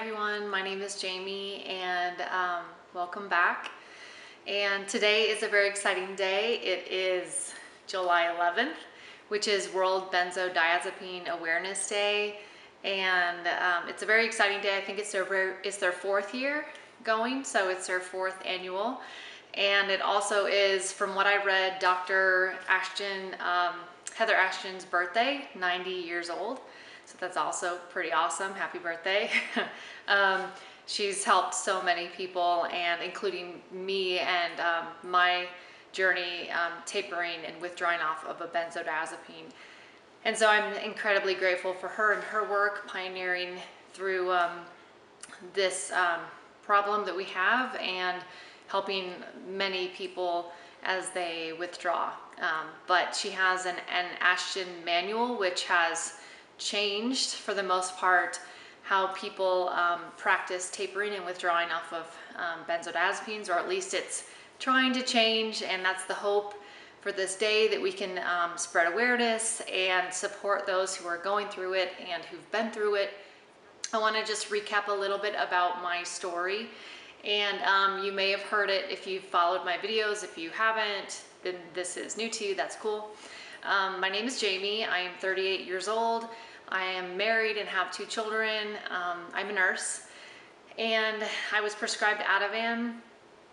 everyone, my name is Jamie and um, welcome back. And today is a very exciting day. It is July 11th, which is World Benzodiazepine Awareness Day. And um, it's a very exciting day. I think it's their, it's their fourth year going, so it's their fourth annual. And it also is, from what I read, Dr. Ashton, um, Heather Ashton's birthday, 90 years old. So that's also pretty awesome. Happy birthday. um, she's helped so many people and including me and um, my journey um, tapering and withdrawing off of a benzodiazepine. And so I'm incredibly grateful for her and her work pioneering through um, this um, problem that we have and helping many people as they withdraw. Um, but she has an, an Ashton manual which has changed for the most part how people um, practice tapering and withdrawing off of um, benzodiazepines, or at least it's trying to change, and that's the hope for this day that we can um, spread awareness and support those who are going through it and who've been through it. I want to just recap a little bit about my story. And um, you may have heard it if you've followed my videos. If you haven't, then this is new to you. That's cool. Um, my name is Jamie. I am 38 years old. I am married and have two children. Um, I'm a nurse. And I was prescribed Ativan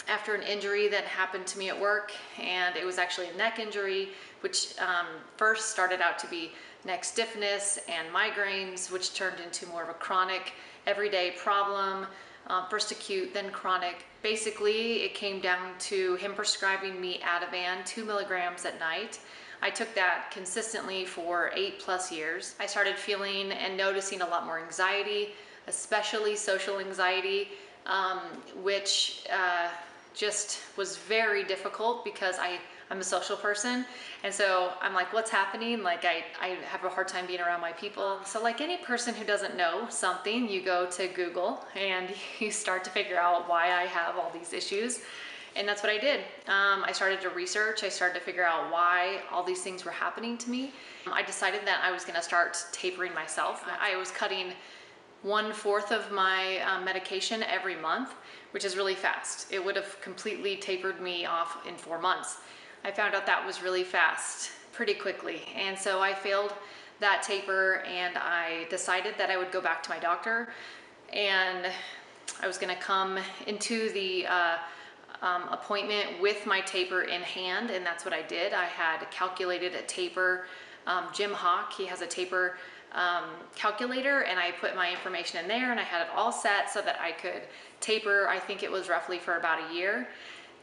after an injury that happened to me at work. And it was actually a neck injury, which um, first started out to be neck stiffness and migraines, which turned into more of a chronic, everyday problem. Uh, first acute, then chronic. Basically, it came down to him prescribing me Ativan, two milligrams at night. I took that consistently for eight plus years. I started feeling and noticing a lot more anxiety, especially social anxiety, um, which uh, just was very difficult because I, I'm a social person. And so I'm like, what's happening? Like I, I have a hard time being around my people. So like any person who doesn't know something, you go to Google and you start to figure out why I have all these issues. And that's what I did. Um, I started to research. I started to figure out why all these things were happening to me. I decided that I was going to start tapering myself. I was cutting one fourth of my um, medication every month, which is really fast. It would have completely tapered me off in four months. I found out that was really fast pretty quickly. And so I failed that taper and I decided that I would go back to my doctor and I was gonna come into the uh, um, appointment with my taper in hand, and that's what I did. I had calculated a taper. Um, Jim Hawk, he has a taper um, calculator, and I put my information in there, and I had it all set so that I could taper, I think it was roughly for about a year.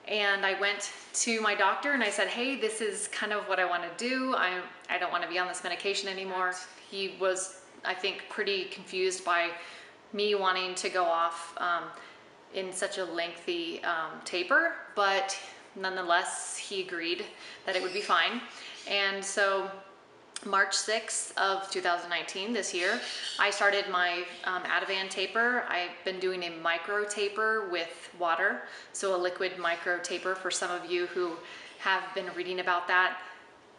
And I went to my doctor and I said, hey, this is kind of what I want to do. I, I don't want to be on this medication anymore. He was, I think, pretty confused by me wanting to go off um, in such a lengthy um, taper, but nonetheless, he agreed that it would be fine. And so March 6th of 2019, this year, I started my um, Ativan taper. I've been doing a micro taper with water, so a liquid micro taper for some of you who have been reading about that.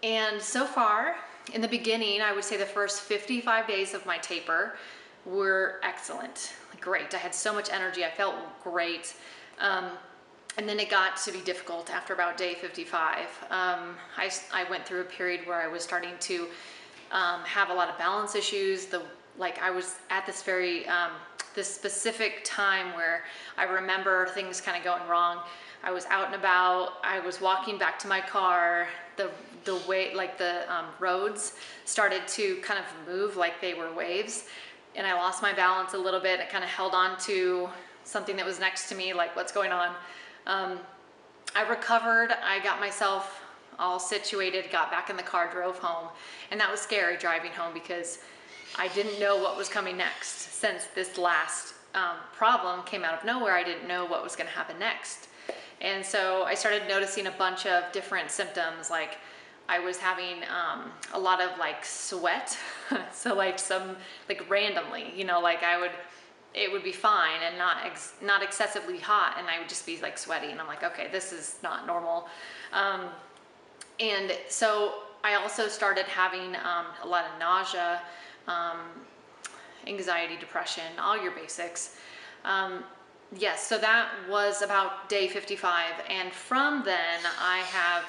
And so far, in the beginning, I would say the first 55 days of my taper were excellent great. I had so much energy. I felt great. Um, and then it got to be difficult after about day 55. Um, I, I went through a period where I was starting to um, have a lot of balance issues. The like I was at this very um, this specific time where I remember things kind of going wrong. I was out and about. I was walking back to my car. The the way like the um, roads started to kind of move like they were waves, and I lost my balance a little bit. I kind of held on to something that was next to me, like what's going on. Um, I recovered, I got myself all situated, got back in the car, drove home. And that was scary driving home because I didn't know what was coming next. Since this last um, problem came out of nowhere, I didn't know what was gonna happen next. And so I started noticing a bunch of different symptoms like I was having um, a lot of like sweat. so like some, like randomly, you know, like I would, it would be fine and not ex not excessively hot and I would just be like sweaty and I'm like, okay, this is not normal. Um, and so I also started having um, a lot of nausea um, anxiety, depression, all your basics. Um, yes, so that was about day 55. And from then, I have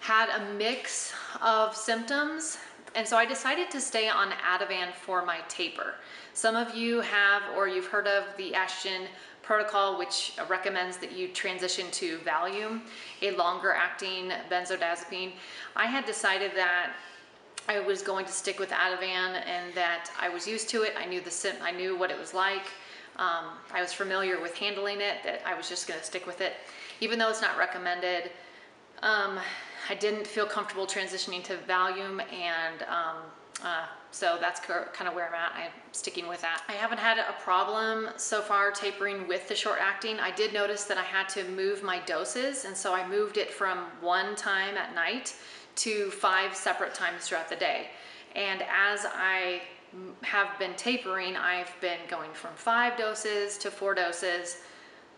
had a mix of symptoms. And so I decided to stay on Ativan for my taper. Some of you have, or you've heard of the Ashton protocol, which recommends that you transition to Valium, a longer acting benzodiazepine. I had decided that I was going to stick with Ativan and that I was used to it. I knew the I knew what it was like. Um, I was familiar with handling it, that I was just gonna stick with it. Even though it's not recommended, um, I didn't feel comfortable transitioning to Valium and um, uh, so that's kind of where I'm at. I'm sticking with that. I haven't had a problem so far tapering with the short acting. I did notice that I had to move my doses and so I moved it from one time at night to five separate times throughout the day. And as I have been tapering, I've been going from five doses to four doses.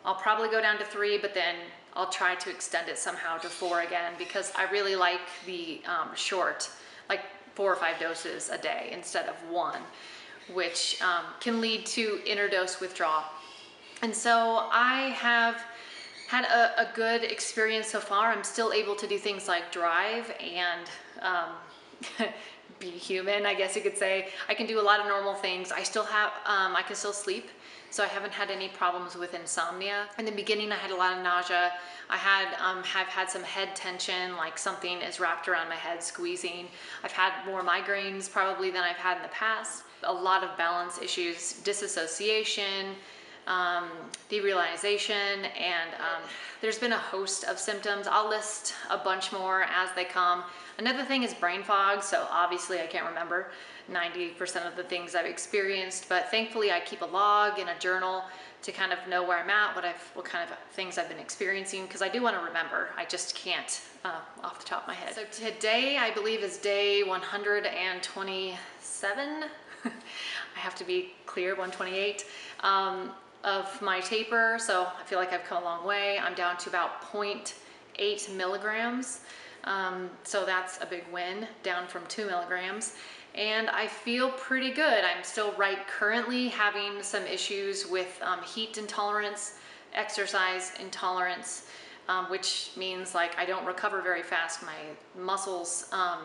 I'll probably go down to three, but then I'll try to extend it somehow to four again because I really like the um, short, like four or five doses a day instead of one, which um, can lead to interdose withdrawal. And so I have had a, a, good experience so far. I'm still able to do things like drive and um, be human, I guess you could say. I can do a lot of normal things. I still have, um, I can still sleep. So I haven't had any problems with insomnia. In the beginning, I had a lot of nausea. I had um, have had some head tension, like something is wrapped around my head, squeezing. I've had more migraines probably than I've had in the past. A lot of balance issues, disassociation, um, derealization, and um, there's been a host of symptoms. I'll list a bunch more as they come. Another thing is brain fog, so obviously I can't remember 90% of the things I've experienced, but thankfully I keep a log and a journal to kind of know where I'm at, what I've, what kind of things I've been experiencing, because I do want to remember. I just can't uh, off the top of my head. So today I believe is day 127. I have to be clear, 128. Um, of my taper, so I feel like I've come a long way. I'm down to about 0.8 milligrams, um, so that's a big win, down from two milligrams. And I feel pretty good. I'm still right currently having some issues with um, heat intolerance, exercise intolerance, um, which means like I don't recover very fast. My muscles, um,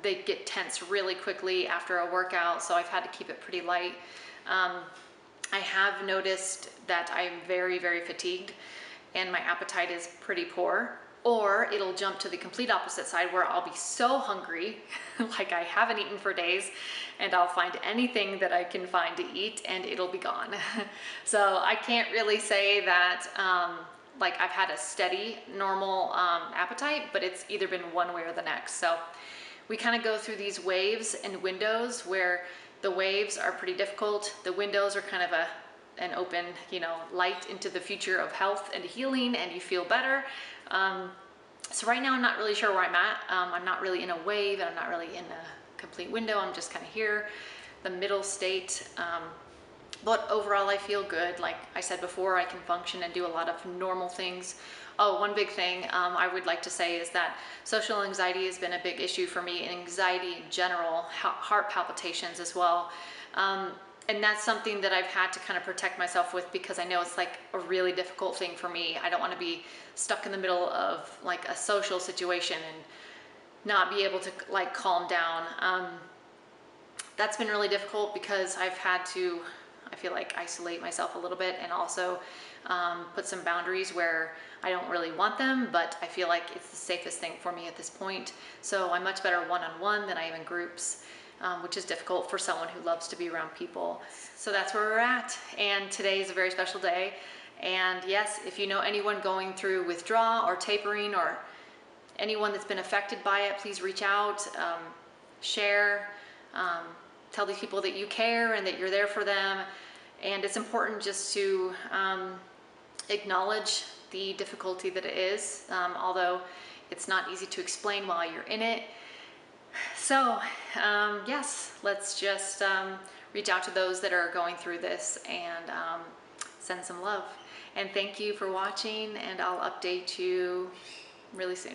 they get tense really quickly after a workout, so I've had to keep it pretty light. Um, I have noticed that I'm very, very fatigued and my appetite is pretty poor. Or it'll jump to the complete opposite side where I'll be so hungry, like I haven't eaten for days, and I'll find anything that I can find to eat and it'll be gone. so I can't really say that um, like I've had a steady, normal um, appetite, but it's either been one way or the next. So we kind of go through these waves and windows where the waves are pretty difficult. The windows are kind of a an open, you know, light into the future of health and healing and you feel better. Um, so right now I'm not really sure where I'm at. Um, I'm not really in a wave and I'm not really in a complete window. I'm just kind of here, the middle state. Um, but overall I feel good. Like I said before, I can function and do a lot of normal things Oh, one big thing um, I would like to say is that social anxiety has been a big issue for me, anxiety in general, heart palpitations as well. Um, and that's something that I've had to kind of protect myself with because I know it's like a really difficult thing for me. I don't want to be stuck in the middle of like a social situation and not be able to like calm down. Um, that's been really difficult because I've had to, I feel like, isolate myself a little bit and also um, put some boundaries where I don't really want them, but I feel like it's the safest thing for me at this point. So I'm much better one-on-one than I am in groups, um, which is difficult for someone who loves to be around people. So that's where we're at. And today is a very special day. And yes, if you know anyone going through withdrawal or tapering or anyone that's been affected by it, please reach out, um, share, um, tell these people that you care and that you're there for them. And it's important just to um, acknowledge the difficulty that it is, um, although it's not easy to explain while you're in it. So um, yes, let's just um, reach out to those that are going through this and um, send some love. And thank you for watching and I'll update you really soon.